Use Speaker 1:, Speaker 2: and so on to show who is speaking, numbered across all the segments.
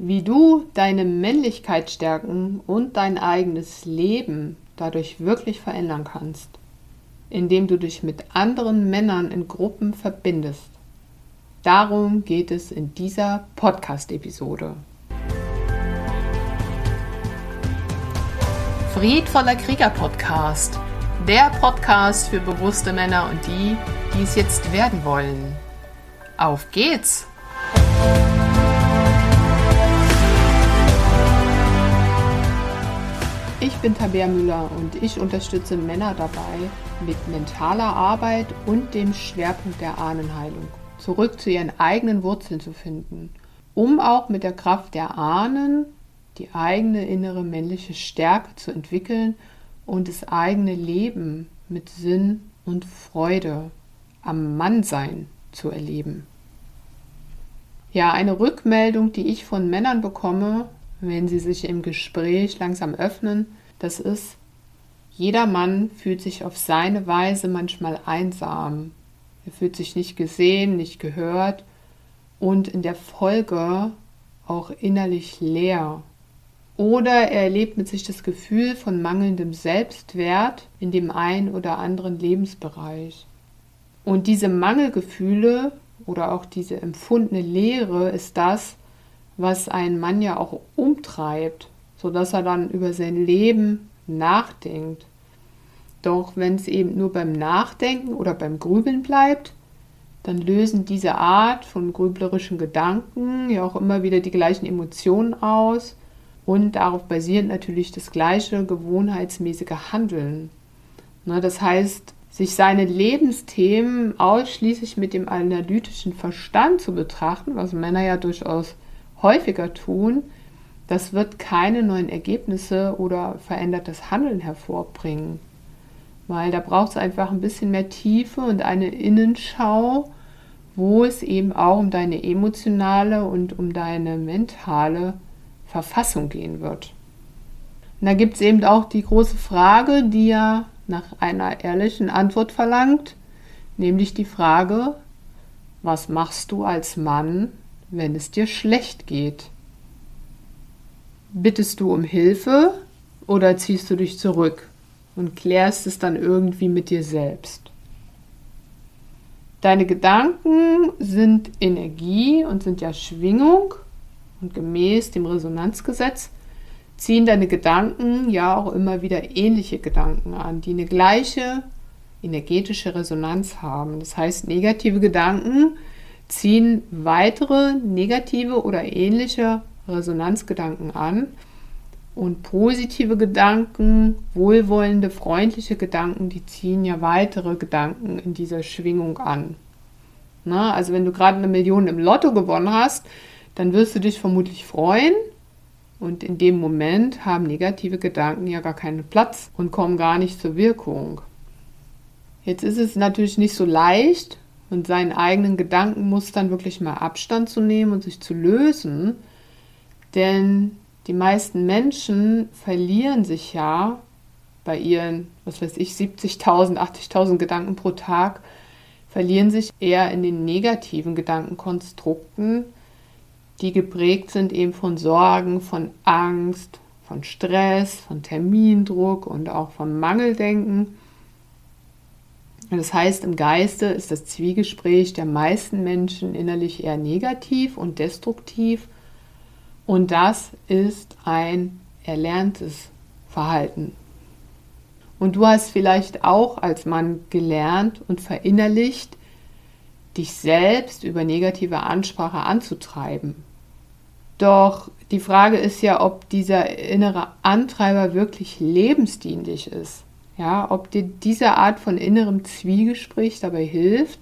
Speaker 1: Wie du deine Männlichkeit stärken und dein eigenes Leben dadurch wirklich verändern kannst, indem du dich mit anderen Männern in Gruppen verbindest. Darum geht es in dieser Podcast-Episode. Friedvoller Krieger Podcast. Der Podcast für bewusste Männer und die, die es jetzt werden wollen. Auf geht's! Ich bin Tabea Müller und ich unterstütze Männer dabei, mit mentaler Arbeit und dem Schwerpunkt der Ahnenheilung zurück zu ihren eigenen Wurzeln zu finden, um auch mit der Kraft der Ahnen die eigene innere männliche Stärke zu entwickeln und das eigene Leben mit Sinn und Freude am Mannsein zu erleben. Ja, eine Rückmeldung, die ich von Männern bekomme, wenn sie sich im Gespräch langsam öffnen, das ist, jeder Mann fühlt sich auf seine Weise manchmal einsam. Er fühlt sich nicht gesehen, nicht gehört und in der Folge auch innerlich leer. Oder er erlebt mit sich das Gefühl von mangelndem Selbstwert in dem einen oder anderen Lebensbereich. Und diese Mangelgefühle oder auch diese empfundene Leere ist das, was einen Mann ja auch umtreibt, sodass er dann über sein Leben nachdenkt. Doch wenn es eben nur beim Nachdenken oder beim Grübeln bleibt, dann lösen diese Art von grüblerischen Gedanken ja auch immer wieder die gleichen Emotionen aus und darauf basiert natürlich das gleiche gewohnheitsmäßige Handeln. Ne, das heißt, sich seine Lebensthemen ausschließlich mit dem analytischen Verstand zu betrachten, was Männer ja durchaus häufiger tun, das wird keine neuen Ergebnisse oder verändertes Handeln hervorbringen. Weil da braucht es einfach ein bisschen mehr Tiefe und eine Innenschau, wo es eben auch um deine emotionale und um deine mentale Verfassung gehen wird. Und da gibt es eben auch die große Frage, die ja nach einer ehrlichen Antwort verlangt, nämlich die Frage, was machst du als Mann, wenn es dir schlecht geht? Bittest du um Hilfe oder ziehst du dich zurück und klärst es dann irgendwie mit dir selbst? Deine Gedanken sind Energie und sind ja Schwingung und gemäß dem Resonanzgesetz ziehen deine Gedanken ja auch immer wieder ähnliche Gedanken an, die eine gleiche energetische Resonanz haben. Das heißt, negative Gedanken ziehen weitere negative oder ähnliche Resonanzgedanken an. Und positive Gedanken, wohlwollende, freundliche Gedanken, die ziehen ja weitere Gedanken in dieser Schwingung an. Na, also wenn du gerade eine Million im Lotto gewonnen hast, dann wirst du dich vermutlich freuen. Und in dem Moment haben negative Gedanken ja gar keinen Platz und kommen gar nicht zur Wirkung. Jetzt ist es natürlich nicht so leicht, und seinen eigenen Gedankenmustern wirklich mal Abstand zu nehmen und sich zu lösen, denn die meisten Menschen verlieren sich ja bei ihren, was weiß ich, 70.000, 80.000 Gedanken pro Tag, verlieren sich eher in den negativen Gedankenkonstrukten, die geprägt sind eben von Sorgen, von Angst, von Stress, von Termindruck und auch von Mangeldenken. Das heißt, im Geiste ist das Zwiegespräch der meisten Menschen innerlich eher negativ und destruktiv und das ist ein erlerntes Verhalten. Und du hast vielleicht auch als Mann gelernt und verinnerlicht, dich selbst über negative Ansprache anzutreiben. Doch die Frage ist ja, ob dieser innere Antreiber wirklich lebensdienlich ist. Ja, ob dir diese Art von innerem Zwiegespräch dabei hilft,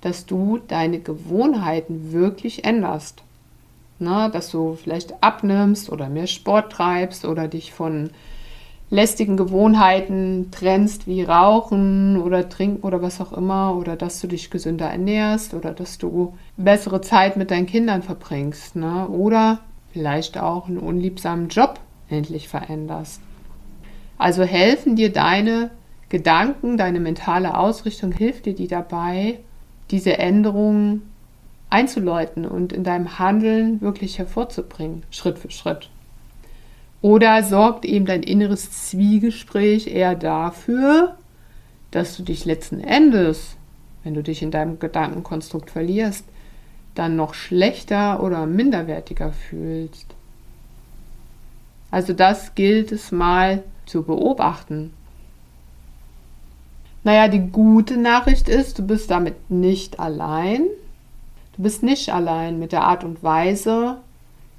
Speaker 1: dass du deine Gewohnheiten wirklich änderst. Na, dass du vielleicht abnimmst oder mehr Sport treibst oder dich von lästigen Gewohnheiten trennst, wie Rauchen oder Trinken oder was auch immer, oder dass du dich gesünder ernährst oder dass du bessere Zeit mit deinen Kindern verbringst, ne? oder vielleicht auch einen unliebsamen Job endlich veränderst. Also helfen dir deine Gedanken, deine mentale Ausrichtung, hilft dir die dabei, diese Änderungen einzuläuten und in deinem Handeln wirklich hervorzubringen, Schritt für Schritt. Oder sorgt eben dein inneres Zwiegespräch eher dafür, dass du dich letzten Endes, wenn du dich in deinem Gedankenkonstrukt verlierst, dann noch schlechter oder minderwertiger fühlst. Also das gilt es mal zu beobachten. Naja, die gute Nachricht ist, du bist damit nicht allein. Du bist nicht allein mit der Art und Weise,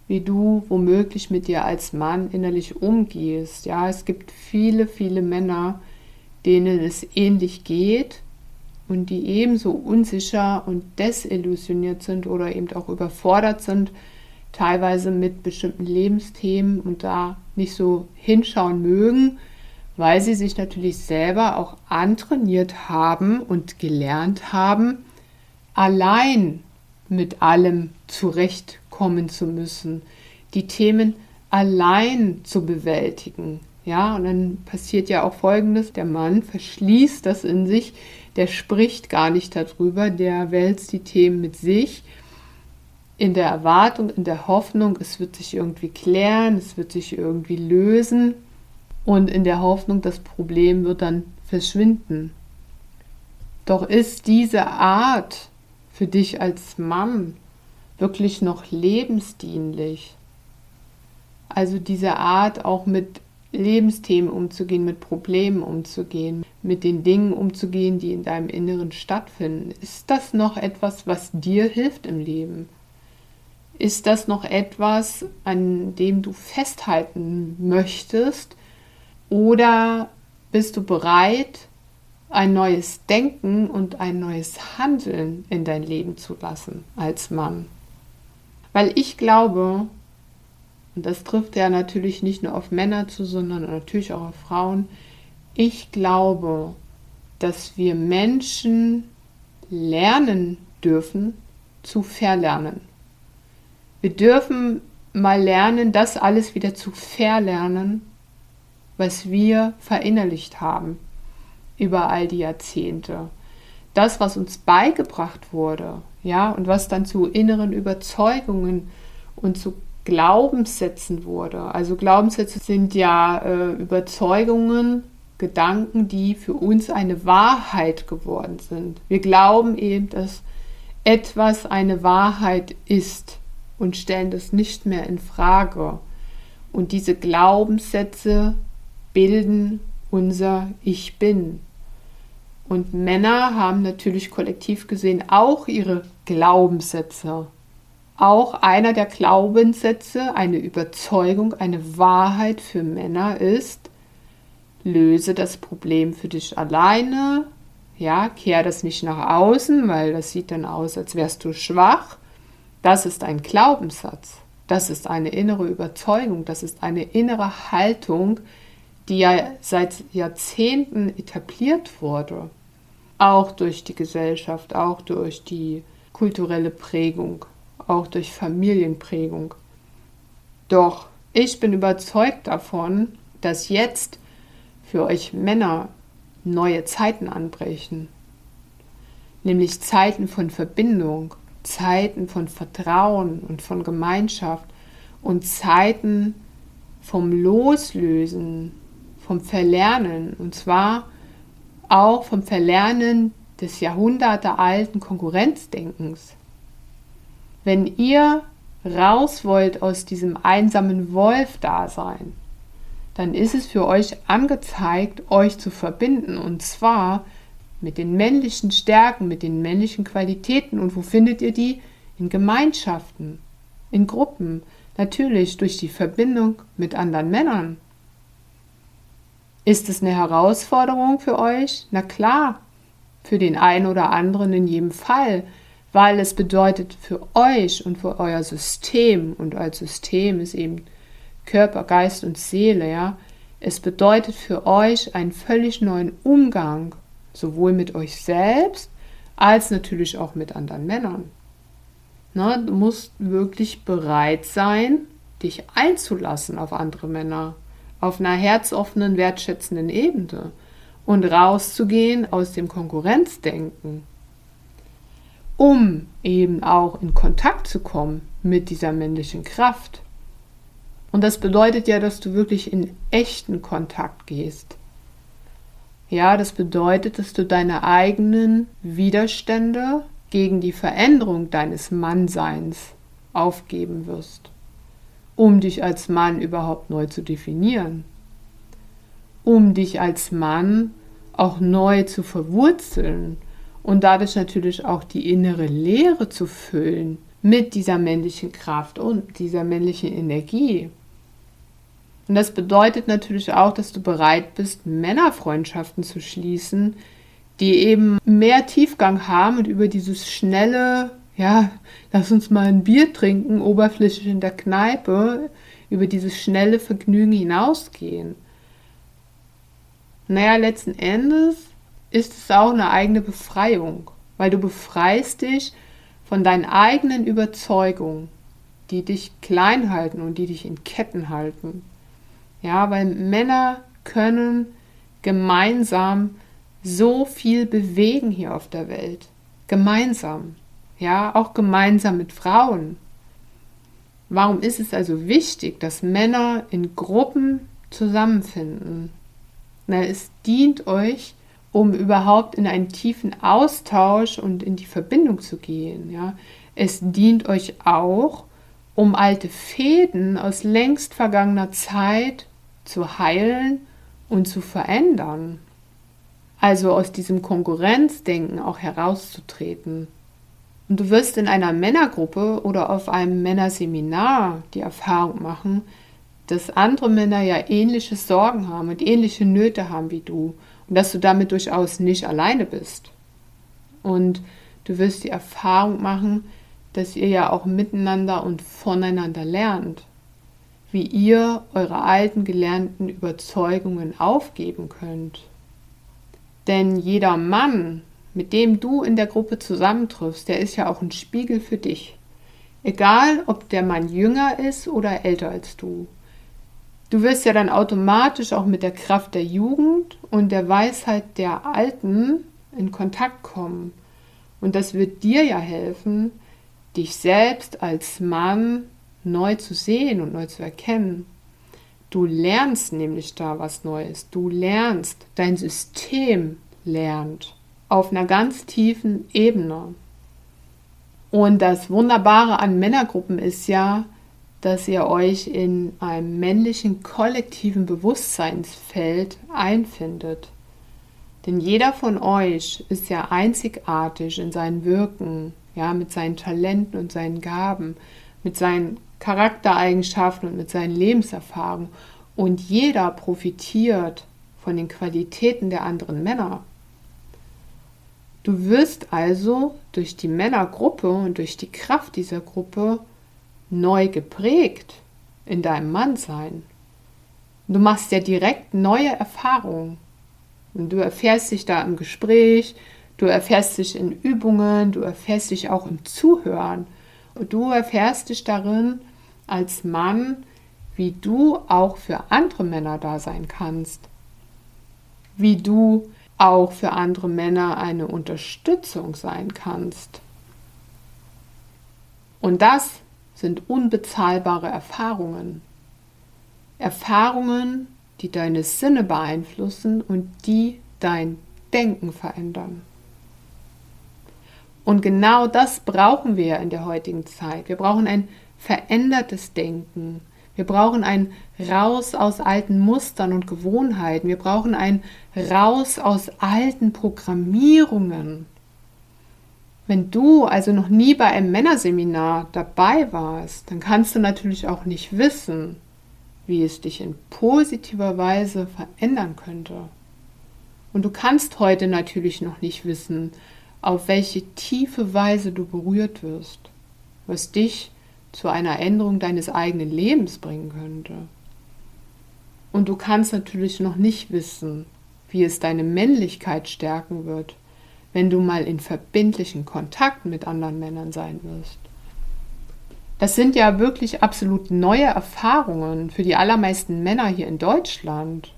Speaker 1: wie du womöglich mit dir als Mann innerlich umgehst. Ja, es gibt viele, viele Männer, denen es ähnlich geht und die ebenso unsicher und desillusioniert sind oder eben auch überfordert sind, teilweise mit bestimmten Lebensthemen und da nicht so hinschauen mögen, weil sie sich natürlich selber auch antrainiert haben und gelernt haben, allein mit allem zurechtkommen zu müssen, die Themen allein zu bewältigen. Ja, und dann passiert ja auch Folgendes, der Mann verschließt das in sich, der spricht gar nicht darüber, der wälzt die Themen mit sich in der Erwartung, in der Hoffnung, es wird sich irgendwie klären, es wird sich irgendwie lösen und in der Hoffnung, das Problem wird dann verschwinden. Doch ist diese Art für dich als Mann wirklich noch lebensdienlich? Also diese Art auch mit Lebensthemen umzugehen, mit Problemen umzugehen, mit den Dingen umzugehen, die in deinem Inneren stattfinden. Ist das noch etwas, was dir hilft im Leben? Ist das noch etwas, an dem du festhalten möchtest? Oder bist du bereit, ein neues Denken und ein neues Handeln in dein Leben zu lassen als Mann? Weil ich glaube, und das trifft ja natürlich nicht nur auf Männer zu, sondern natürlich auch auf Frauen, ich glaube, dass wir Menschen lernen dürfen zu verlernen. Wir dürfen mal lernen, das alles wieder zu verlernen, was wir verinnerlicht haben über all die Jahrzehnte. Das, was uns beigebracht wurde, ja, und was dann zu inneren Überzeugungen und zu Glaubenssätzen wurde. Also Glaubenssätze sind ja äh, Überzeugungen, Gedanken, die für uns eine Wahrheit geworden sind. Wir glauben eben, dass etwas eine Wahrheit ist und stellen das nicht mehr in Frage. Und diese Glaubenssätze bilden unser Ich bin. Und Männer haben natürlich kollektiv gesehen auch ihre Glaubenssätze. Auch einer der Glaubenssätze, eine Überzeugung, eine Wahrheit für Männer ist, löse das Problem für dich alleine, ja, kehr das nicht nach außen, weil das sieht dann aus, als wärst du schwach. Das ist ein Glaubenssatz. Das ist eine innere Überzeugung. Das ist eine innere Haltung, die ja seit Jahrzehnten etabliert wurde. Auch durch die Gesellschaft, auch durch die kulturelle Prägung, auch durch Familienprägung. Doch ich bin überzeugt davon, dass jetzt für euch Männer neue Zeiten anbrechen. Nämlich Zeiten von Verbindung, Zeiten von Vertrauen und von Gemeinschaft und Zeiten vom Loslösen vom Verlernen. Und zwar auch vom Verlernen des jahrhundertealten Konkurrenzdenkens. Wenn ihr raus wollt aus diesem einsamen Wolf-Dasein, dann ist es für euch angezeigt, euch zu verbinden. Und zwar mit den männlichen Stärken, mit den männlichen Qualitäten. Und wo findet ihr die? In Gemeinschaften, in Gruppen, natürlich durch die Verbindung mit anderen Männern. Ist es eine Herausforderung für euch? Na klar, für den einen oder anderen in jedem Fall, weil es bedeutet für euch und für euer System, und euer System ist eben Körper, Geist und Seele, ja, es bedeutet für euch einen völlig neuen Umgang, sowohl mit euch selbst als natürlich auch mit anderen Männern. Na, du musst wirklich bereit sein, dich einzulassen auf andere Männer auf einer herzoffenen, wertschätzenden Ebene und rauszugehen aus dem Konkurrenzdenken. um eben auch in Kontakt zu kommen mit dieser männlichen Kraft. Und das bedeutet ja, dass du wirklich in echten Kontakt gehst. Ja, das bedeutet, dass du deine eigenen Widerstände gegen die Veränderung deines Mannseins aufgeben wirst, um dich als Mann überhaupt neu zu definieren, um dich als Mann auch neu zu verwurzeln und dadurch natürlich auch die innere Leere zu füllen mit dieser männlichen Kraft und dieser männlichen Energie. Und das bedeutet natürlich auch, dass du bereit bist, Männerfreundschaften zu schließen, die eben mehr Tiefgang haben und über dieses schnelle, ja, lass uns mal ein Bier trinken, oberflächlich in der Kneipe, über dieses schnelle Vergnügen hinausgehen. Naja, letzten Endes ist es auch eine eigene Befreiung, weil du befreist dich von deinen eigenen Überzeugungen, die dich klein halten und die dich in Ketten halten. Ja, weil Männer können gemeinsam so viel bewegen hier auf der Welt. Gemeinsam. Ja, auch gemeinsam mit Frauen. Warum ist es also wichtig, dass Männer in Gruppen zusammenfinden? Na, es dient euch, um überhaupt in einen tiefen Austausch und in die Verbindung zu gehen. Ja? Es dient euch auch, um alte Fäden aus längst vergangener Zeit zu heilen und zu verändern. Also aus diesem Konkurrenzdenken auch herauszutreten. Und du wirst in einer Männergruppe oder auf einem Männerseminar die Erfahrung machen, dass andere Männer ja ähnliche Sorgen haben und ähnliche Nöte haben wie du und dass du damit durchaus nicht alleine bist. Und du wirst die Erfahrung machen, dass ihr ja auch miteinander und voneinander lernt wie ihr eure alten gelernten Überzeugungen aufgeben könnt. Denn jeder Mann, mit dem du in der Gruppe zusammentriffst, der ist ja auch ein Spiegel für dich. Egal, ob der Mann jünger ist oder älter als du. Du wirst ja dann automatisch auch mit der Kraft der Jugend und der Weisheit der Alten in Kontakt kommen. Und das wird dir ja helfen, dich selbst als Mann neu zu sehen und neu zu erkennen. Du lernst nämlich da was Neues. Du lernst, dein System lernt auf einer ganz tiefen Ebene. Und das Wunderbare an Männergruppen ist ja, dass ihr euch in einem männlichen kollektiven Bewusstseinsfeld einfindet. Denn jeder von euch ist ja einzigartig in seinen Wirken, ja, mit seinen Talenten und seinen Gaben, mit seinen Charaktereigenschaften und mit seinen Lebenserfahrungen. Und jeder profitiert von den Qualitäten der anderen Männer. Du wirst also durch die Männergruppe und durch die Kraft dieser Gruppe neu geprägt in deinem Mannsein. Du machst ja direkt neue Erfahrungen. Und du erfährst dich da im Gespräch, du erfährst dich in Übungen, du erfährst dich auch im Zuhören. Und du erfährst dich darin als Mann, wie du auch für andere Männer da sein kannst. Wie du auch für andere Männer eine Unterstützung sein kannst. Und das sind unbezahlbare Erfahrungen. Erfahrungen, die deine Sinne beeinflussen und die dein Denken verändern. Und genau das brauchen wir in der heutigen Zeit. Wir brauchen ein verändertes Denken. Wir brauchen ein Raus aus alten Mustern und Gewohnheiten. Wir brauchen ein Raus aus alten Programmierungen. Wenn du also noch nie bei einem Männerseminar dabei warst, dann kannst du natürlich auch nicht wissen, wie es dich in positiver Weise verändern könnte. Und du kannst heute natürlich noch nicht wissen, auf welche tiefe Weise du berührt wirst, was dich zu einer Änderung deines eigenen Lebens bringen könnte. Und du kannst natürlich noch nicht wissen, wie es deine Männlichkeit stärken wird, wenn du mal in verbindlichen Kontakt mit anderen Männern sein wirst. Das sind ja wirklich absolut neue Erfahrungen für die allermeisten Männer hier in Deutschland.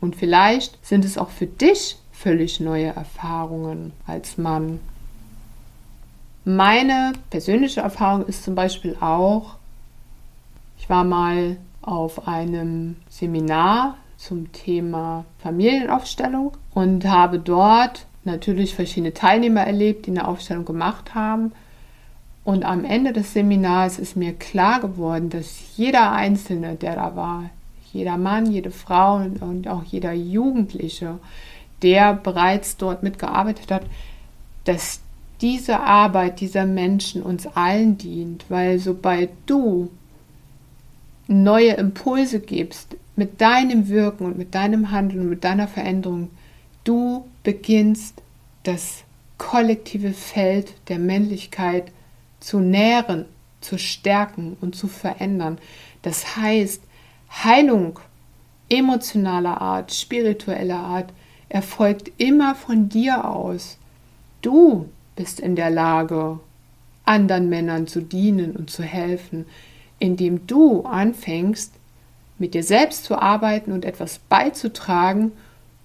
Speaker 1: Und vielleicht sind es auch für dich völlig neue Erfahrungen als Mann. Meine persönliche Erfahrung ist zum Beispiel auch, ich war mal auf einem Seminar zum Thema Familienaufstellung und habe dort natürlich verschiedene Teilnehmer erlebt, die eine Aufstellung gemacht haben. Und am Ende des Seminars ist mir klar geworden, dass jeder Einzelne, der da war, jeder Mann, jede Frau und auch jeder Jugendliche, der bereits dort mitgearbeitet hat, dass diese Arbeit dieser Menschen uns allen dient, weil sobald du neue Impulse gibst mit deinem Wirken und mit deinem Handeln und mit deiner Veränderung, du beginnst das kollektive Feld der Männlichkeit zu nähren, zu stärken und zu verändern. Das heißt, Heilung emotionaler Art, spiritueller Art erfolgt immer von dir aus. Du bist in der Lage, anderen Männern zu dienen und zu helfen, indem du anfängst, mit dir selbst zu arbeiten und etwas beizutragen,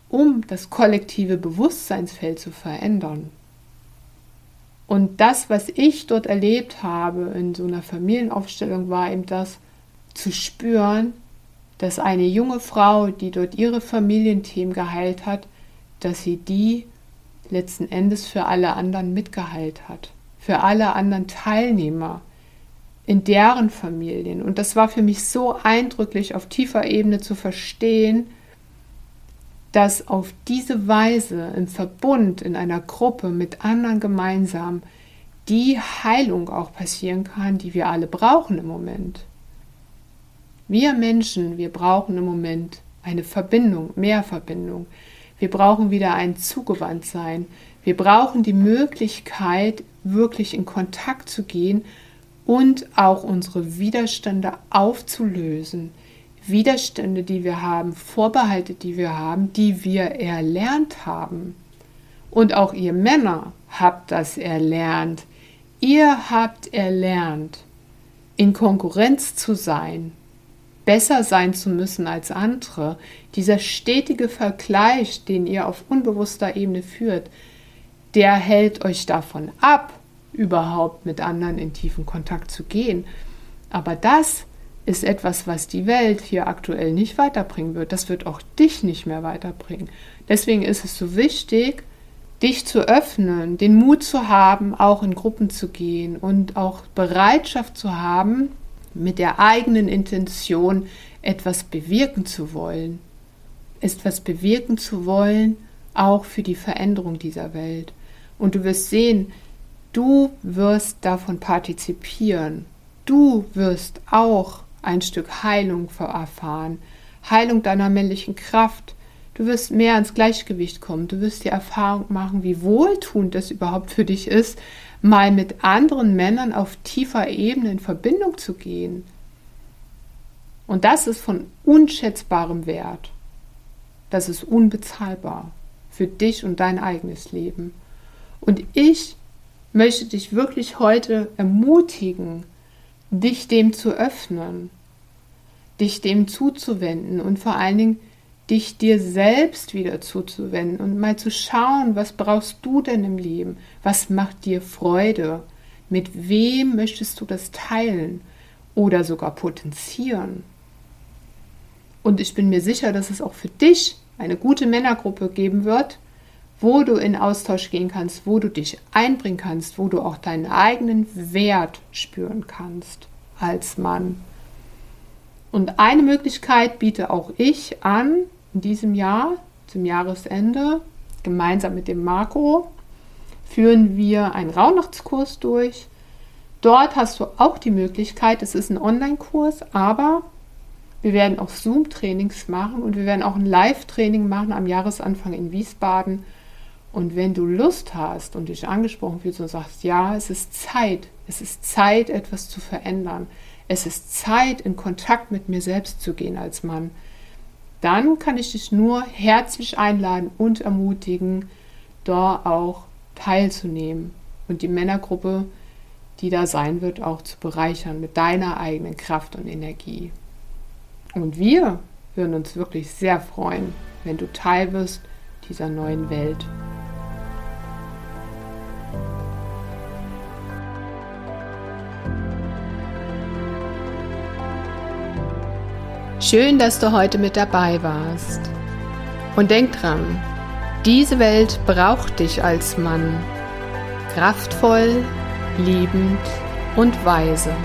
Speaker 1: um das kollektive Bewusstseinsfeld zu verändern. Und das, was ich dort erlebt habe in so einer Familienaufstellung, war eben das zu spüren, dass eine junge Frau, die dort ihre Familienthemen geheilt hat, dass sie die letzten Endes für alle anderen mitgeheilt hat, für alle anderen Teilnehmer in deren Familien. Und das war für mich so eindrücklich auf tiefer Ebene zu verstehen, dass auf diese Weise im Verbund, in einer Gruppe mit anderen gemeinsam, die Heilung auch passieren kann, die wir alle brauchen im Moment. Wir Menschen, wir brauchen im Moment eine Verbindung, mehr Verbindung. Wir brauchen wieder ein Zugewandtsein. Wir brauchen die Möglichkeit, wirklich in Kontakt zu gehen und auch unsere Widerstände aufzulösen. Widerstände, die wir haben, Vorbehalte, die wir haben, die wir erlernt haben. Und auch ihr Männer habt das erlernt. Ihr habt erlernt, in Konkurrenz zu sein, besser sein zu müssen als andere, dieser stetige Vergleich, den ihr auf unbewusster Ebene führt, der hält euch davon ab, überhaupt mit anderen in tiefen Kontakt zu gehen. Aber das ist etwas, was die Welt hier aktuell nicht weiterbringen wird. Das wird auch dich nicht mehr weiterbringen. Deswegen ist es so wichtig, dich zu öffnen, den Mut zu haben, auch in Gruppen zu gehen und auch Bereitschaft zu haben, mit der eigenen Intention etwas bewirken zu wollen, etwas bewirken zu wollen, auch für die Veränderung dieser Welt. Und du wirst sehen, du wirst davon partizipieren. Du wirst auch ein Stück Heilung erfahren, Heilung deiner männlichen Kraft. Du wirst mehr ins Gleichgewicht kommen. Du wirst die Erfahrung machen, wie wohltuend es überhaupt für dich ist, mal mit anderen Männern auf tiefer Ebene in Verbindung zu gehen. Und das ist von unschätzbarem Wert. Das ist unbezahlbar für dich und dein eigenes Leben. Und ich möchte dich wirklich heute ermutigen, dich dem zu öffnen, dich dem zuzuwenden und vor allen Dingen dich dir selbst wieder zuzuwenden und mal zu schauen, was brauchst du denn im Leben? Was macht dir Freude? Mit wem möchtest du das teilen oder sogar potenzieren? Und ich bin mir sicher, dass es auch für dich eine gute Männergruppe geben wird, wo du in Austausch gehen kannst, wo du dich einbringen kannst, wo du auch deinen eigenen Wert spüren kannst als Mann. Und eine Möglichkeit biete auch ich an, in diesem Jahr, zum Jahresende, gemeinsam mit dem Marco, führen wir einen Rauhnachtskurs durch. Dort hast du auch die Möglichkeit, es ist ein Online-Kurs, aber wir werden auch Zoom-Trainings machen und wir werden auch ein Live-Training machen am Jahresanfang in Wiesbaden. Und wenn du Lust hast und dich angesprochen fühlst und sagst, ja, es ist Zeit, es ist Zeit, etwas zu verändern, es ist Zeit, in Kontakt mit mir selbst zu gehen als Mann, dann kann ich dich nur herzlich einladen und ermutigen, da auch teilzunehmen und die Männergruppe, die da sein wird, auch zu bereichern mit deiner eigenen Kraft und Energie. Und wir würden uns wirklich sehr freuen, wenn du Teil wirst dieser neuen Welt. Schön, dass du heute mit dabei warst. Und denk dran, diese Welt braucht dich als Mann. Kraftvoll, liebend und weise.